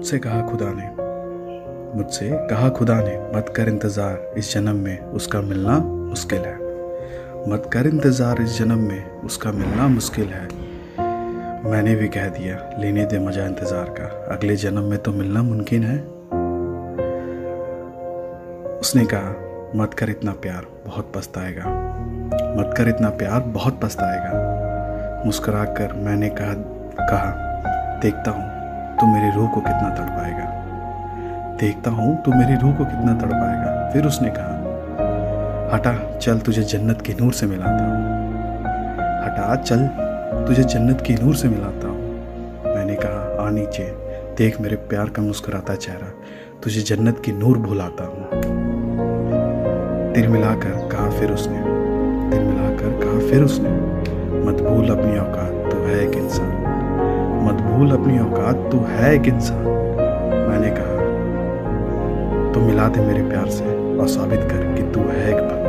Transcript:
मुझसे कहा, खुदा ने। मुझसे कहा, खुदा ने, मत कर इंतज़ार इस जन्म में उसका मिलना मुश्किल है। मत कर इंतज़ार इस जन्म में उसका मिलना मुश्किल है। मैंने भी कह दिया, लेने दे मज़ा इंतज़ार का। अगले जन्म में तो मिलना मुमकिन है। उसने कहा, मत कर इतना प्यार, बहुत पछताएगा। मत कर इतना प्यार, बहुत पछताएगा। मुस्कुरा कर मैंने कहा कहा, देखता हूँ। तो मेरी रूह को कितना तड़पाएगा। देखता हूँ तो मेरी रूह को कितना तड़पाएगा। फिर उसने कहा, हटा, चल तुझे जन्नत की नूर से मिलाता हूँ। हटा, चल तुझे जन्नत की नूर से मिलाता हूँ। मैंने कहा आ नीचे देख मेरे प्यार का मुस्कुराता चेहरा, तुझे जन्नत की नूर भुलाता हूँ। दिल मिलाकर कहा फिर उसने, दिल मिलाकर कहा फिर उसने, मत भूल अपनी औकात, तू है एक इंसान। भूल अपनी औकात तू है एक इंसान, मैंने कहा। तो मिला दे मेरे प्यार से और साबित कर कि तू है एक